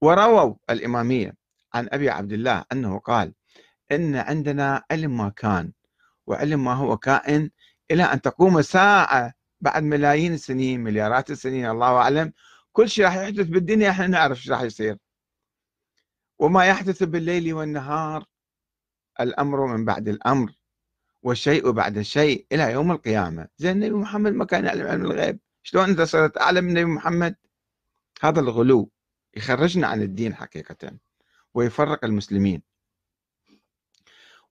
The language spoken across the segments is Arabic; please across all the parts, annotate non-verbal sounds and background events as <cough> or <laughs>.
ورووا الإمامية عن أبي عبد الله أنه قال إن عندنا علم ما كان وعلم ما هو كائن إلى أن تقوم الساعة بعد ملايين السنين مليارات السنين الله أعلم. كل شيء راح يحدث بالدنيا إحنا نعرف إيش راح يصير. وما يحدث بالليل والنهار الأمر من بعد الأمر والشيء بعد الشيء إلى يوم القيامة. زين النبي محمد ما كان يعلم علم الغيب. شلون أنت صرت أعلم من النبي محمد؟ هذا الغلو. يخرجنا عن الدين حقيقة ويفرق المسلمين.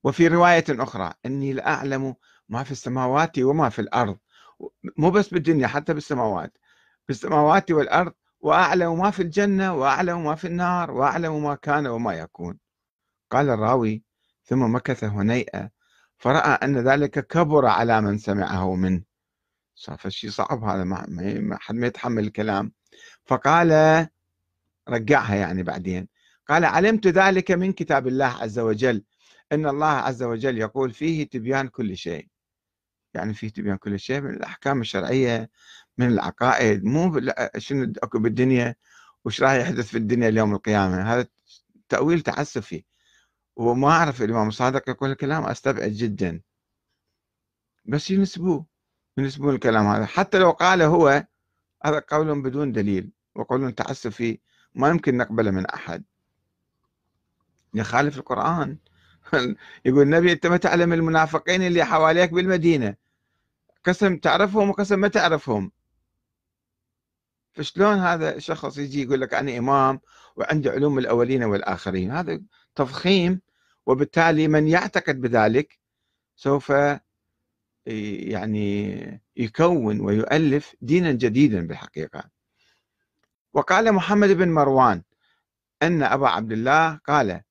وفي رواية أخرى أني لأعلم ما في السماوات وما في الأرض. مو بس بالدنيا حتى بالسماوات. بالسماوات والأرض وأعلم ما في الجنة وأعلم ما في النار وأعلم ما كان وما يكون. قال الراوي ثم مكث هنيئة فرأى أن ذلك كبر على من سمعه منه. صار شيء صعب هذا ما حد ما يتحمل الكلام. فقال رجعها يعني بعدين. قال علمت ذلك من كتاب الله عز وجل إن الله عز وجل يقول فيه تبيان كل شيء. يعني فيه تبيان كل شيء من الأحكام الشرعية من العقائد مو شنو أكو بالدنيا؟ وش راح يحدث في الدنيا اليوم القيامة؟ هذا تأويل تعسفي. وما أعرف الإمام الصادق يقول الكلام أستبعد جدا. بس ينسبوه ينسبون الكلام هذا. حتى لو قال هو هذا قول بدون دليل وقول تعسفي ما يمكن نقبله من أحد. يخالف القرآن. <laughs> يقول النبي أنت ما تعلم المنافقين اللي حواليك بالمدينة. قسم تعرفهم وقسم ما تعرفهم. فشلون هذا شخص يجي يقول لك أنا إمام وعندي علوم الأولين والآخرين؟ هذا تفخيم وبالتالي من يعتقد بذلك سوف يعني يكون ويؤلف دينا جديدا بالحقيقة. وقال محمد بن مروان أن أبا عبد الله قال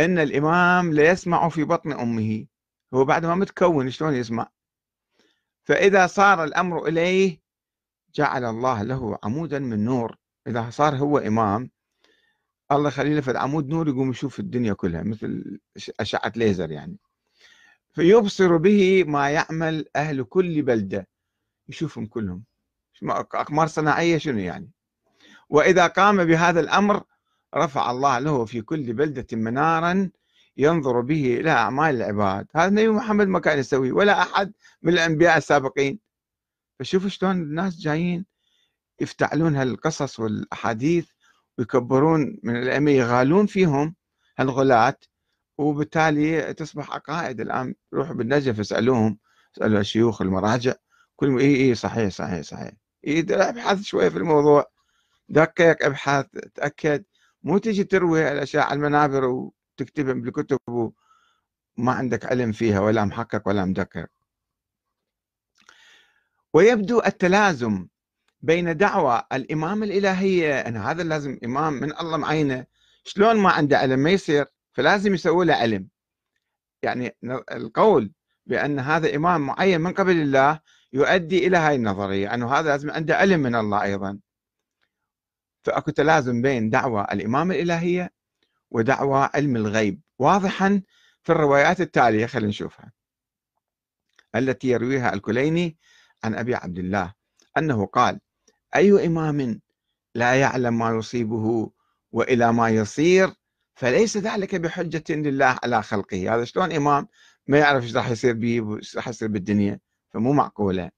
إن الإمام ليسمع في بطن أمه. هو بعد ما متكون شلون يسمع؟ فإذا صار الأمر إليه جعل الله له عمودا من نور. إذا صار هو إمام الله يخلي له في عمود نور يقوم يشوف الدنيا كلها مثل أشعة ليزر يعني. فيبصر به ما يعمل أهل كل بلدة يشوفهم كلهم. أقمار صناعية شنو يعني؟ وإذا قام بهذا الأمر رفع الله له في كل بلدة منارا ينظر به إلى أعمال العباد. هذا النبي محمد ما كان يسوي ولا أحد من الأنبياء السابقين. فشوفوا شلون الناس جايين يفتعلون هالقصص والأحاديث ويكبرون من الأئمة يغالون فيهم هالغلاة وبالتالي تصبح عقائد الآن روحوا بالنجف اسألوهم اسألوا الشيوخ المراجع كل اي إي صحيح صحيح صحيح. ابحث شوية في الموضوع. دقق ابحث تأكد. مو تجي تروي الأشياء على المنابر وتكتبها بالكتب وما عندك علم فيها ولا محقق ولا مدقق. ويبدو التلازم بين دعوى الإمام الإلهية أن هذا لازم إمام من الله معينة شلون ما عنده علم ما يصير فلازم يسوي له علم. يعني القول بأن هذا إمام معين من قبل الله يؤدي إلى هاي النظرية أنه هذا لازم عنده علم من الله أيضا. فاكو تلازم بين دعوى الإمامة الإلهية ودعوى علم الغيب واضحا في الروايات التالية خلينا نشوفها. التي يرويها الكليني عن أبي عبد الله أنه قال أي إمام لا يعلم ما يصيبه وإلى ما يصير فليس ذلك بحجة لله على خلقه. هذا شلون إمام ما يعرف إيش راح يصير به وايش راح يصير بالدنيا فمو معقولة.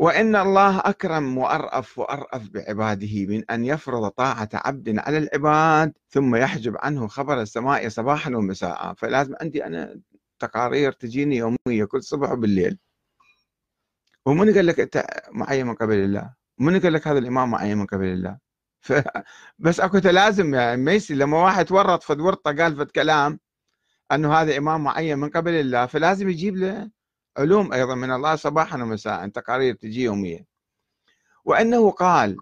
وإن الله أكرم وأرأف وأرأف بعباده من أن يفرض طاعة عبد على العباد ثم يحجب عنه خبر السماء صباحا ومساء. فلازم عندي أنا تقارير تجيني يومية كل صبح وبالليل. ومن قال لك أنت معين من قبل الله؟ من قال لك هذا الإمام معين من قبل الله. <laughs> بس أكو تلازم يعني ميسي لما واحد ورط فد ورطة قال فد كلام أنه هذا إمام معين من قبل الله فلازم يجيب له علوم أيضا من الله صباحا ومساء تقارير تجي يوميا. وأنه قال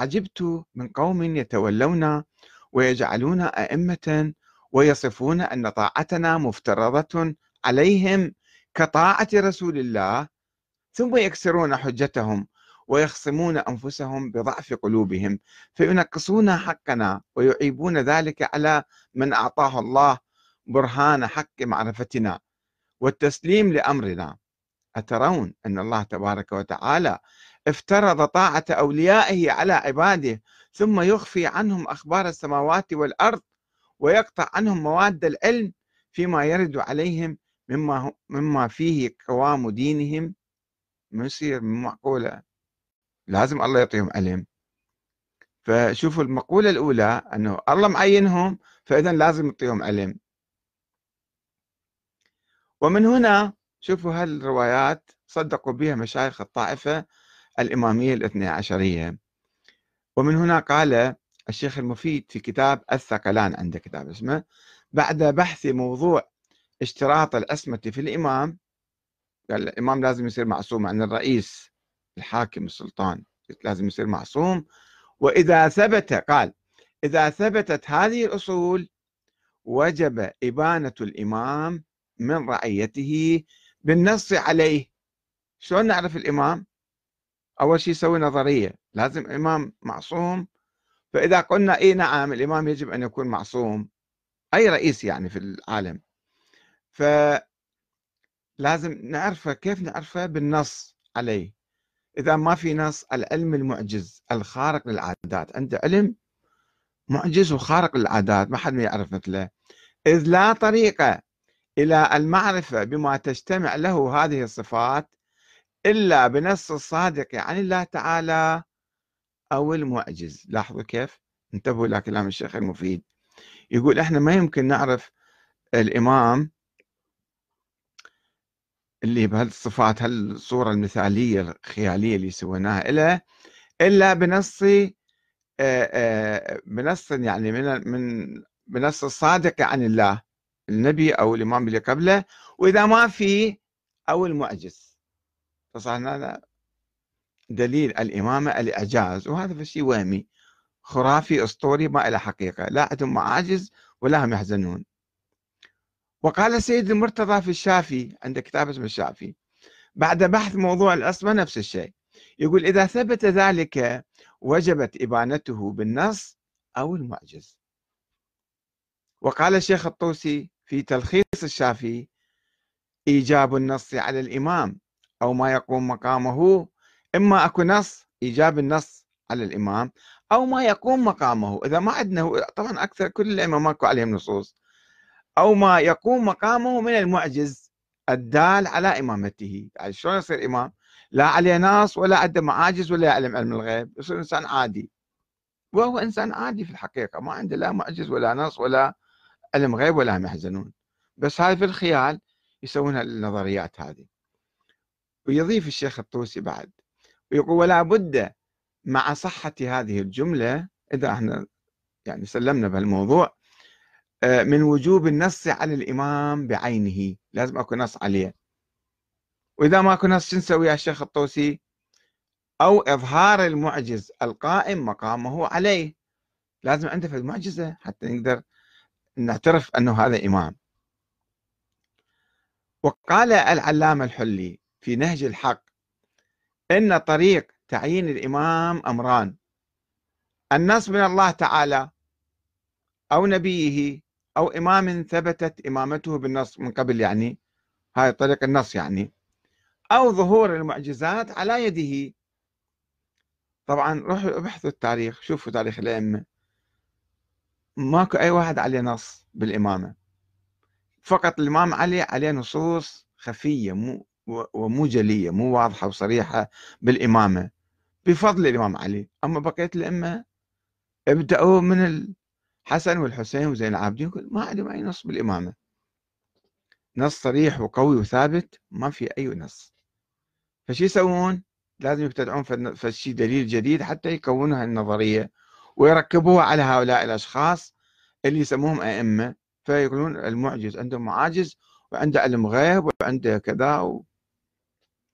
عجبت من قوم يتولون ويجعلون أئمة ويصفون أن طاعتنا مفترضة عليهم كطاعة رسول الله ثم يكسرون حجتهم ويخصمون أنفسهم بضعف قلوبهم فينقصون حقنا ويعيبون ذلك على من أعطاه الله برهان حق معرفتنا. والتسليم لأمرنا أترون أن الله تبارك وتعالى افترض طاعة أوليائه على عباده ثم يخفي عنهم أخبار السماوات والأرض ويقطع عنهم مواد العلم فيما يرد عليهم مما مما فيه قوام دينهم. ما يصير معقولة. لازم الله يعطيهم علم. فشوفوا المقولة الأولى أنه الله معينهم فإذا لازم يعطيهم علم. ومن هنا شوفوا هالروايات صدقوا بها مشايخ الطائفة الإمامية الاثنى عشرية. ومن هنا قال الشيخ المفيد في كتاب الثقلان عنده كتاب اسمه بعد بحث موضوع اشتراط العصمة في الإمام قال الإمام لازم يصير معصوم عن الرئيس الحاكم السلطان لازم يصير معصوم. وإذا ثبت قال إذا ثبتت هذه الأصول وجب إبانة الإمام من رعيته بالنص عليه. شلون نعرف الإمام؟ أول شيء يسوي نظرية. لازم إمام معصوم. فإذا قلنا إيه نعم الإمام يجب أن يكون معصوم. أي رئيس يعني في العالم. فلازم نعرفه كيف نعرفه؟ بالنص عليه. إذا ما في نص العلم المعجز الخارق للعادات. عنده علم معجز وخارق للعادات ما حد ما يعرف مثله. إذ لا طريقة. إلى المعرفة بما تجتمع له هذه الصفات إلا بنص الصادق عن الله تعالى أو المعجز. لاحظوا كيف؟ انتبهوا إلى كلام الشيخ المفيد. يقول إحنا ما يمكن نعرف الإمام اللي بهالصفات هالصورة المثالية الخيالية اللي سويناها له إلا بنص بنص يعني من من بنص الصادق عن الله. النبي أو الإمام اللي قبله وإذا ما في أو المعجز. فصار دليل الإمامة الإعجاز وهذا شيء وهمي. خرافي أسطوري ما له حقيقة. لا عندهم معاجز ولا هم يحزنون. وقال السيد المرتضى في الشافي عند كتاب اسمه الشافي بعد بحث موضوع العصمة نفس الشيء. يقول إذا ثبت ذلك وجبت إبانته بالنص أو المعجز. وقال الشيخ الطوسي في تلخيص الشافي إيجاب النص على الإمام أو ما يقوم مقامه إما أكو نص إيجاب النص على الإمام أو ما يقوم مقامه. إذا ما عندنا طبعا أكثر كل الأئمة ماكو عليهم نصوص. أو ما يقوم مقامه من المعجز الدال على إمامته. يعني شلون يصير إمام؟ لا عليه نص ولا عنده معاجز ولا يعلم علم الغيب. يصير إنسان عادي. وهو إنسان عادي في الحقيقة. ما عنده لا معجز ولا نص ولا علم غيب ولا هم يحزنون؟ بس هاي في الخيال يسوون النظريات هذه. ويضيف الشيخ الطوسي بعد ويقول ولا بد مع صحة هذه الجملة إذا إحنا يعني سلمنا بهالموضوع آه، من وجوب النص على الإمام بعينه. لازم أكو نص عليه. وإذا ما أكو نص شو نسوي يا الشيخ الطوسي؟ أو إظهار المعجز القائم مقامه عليه. لازم عنده في المعجزة حتى نقدر نعترف أنه هذا إمام. وقال العلامة الحلي في نهج الحق إن طريق تعيين الإمام أمران. النص من الله تعالى أو نبيه أو إمام ثبتت إمامته بالنص من قبل يعني هاي طريق النص يعني أو ظهور المعجزات على يده. طبعا روحوا ابحثوا التاريخ شوفوا تاريخ الأئمة. ماكو أي واحد عليه نص بالإمامة. فقط الإمام علي عليه نصوص خفية مو ومو جلية مو واضحة وصريحة بالإمامة. بفضل الإمام علي. أما بقية الأئمة ابدأوا من الحسن والحسين وزين العابدين ما عندهم أي نص بالإمامة. نص صريح وقوي وثابت ما في أي نص. فشي يسوون؟ لازم يبتدعون فشي دليل جديد حتى يكونوا هالنظرية. ويركبوها على هؤلاء الأشخاص اللي يسموهم أئمة فيقولون المعجز عنده معاجز وعنده علم غيب وعنده كذا و...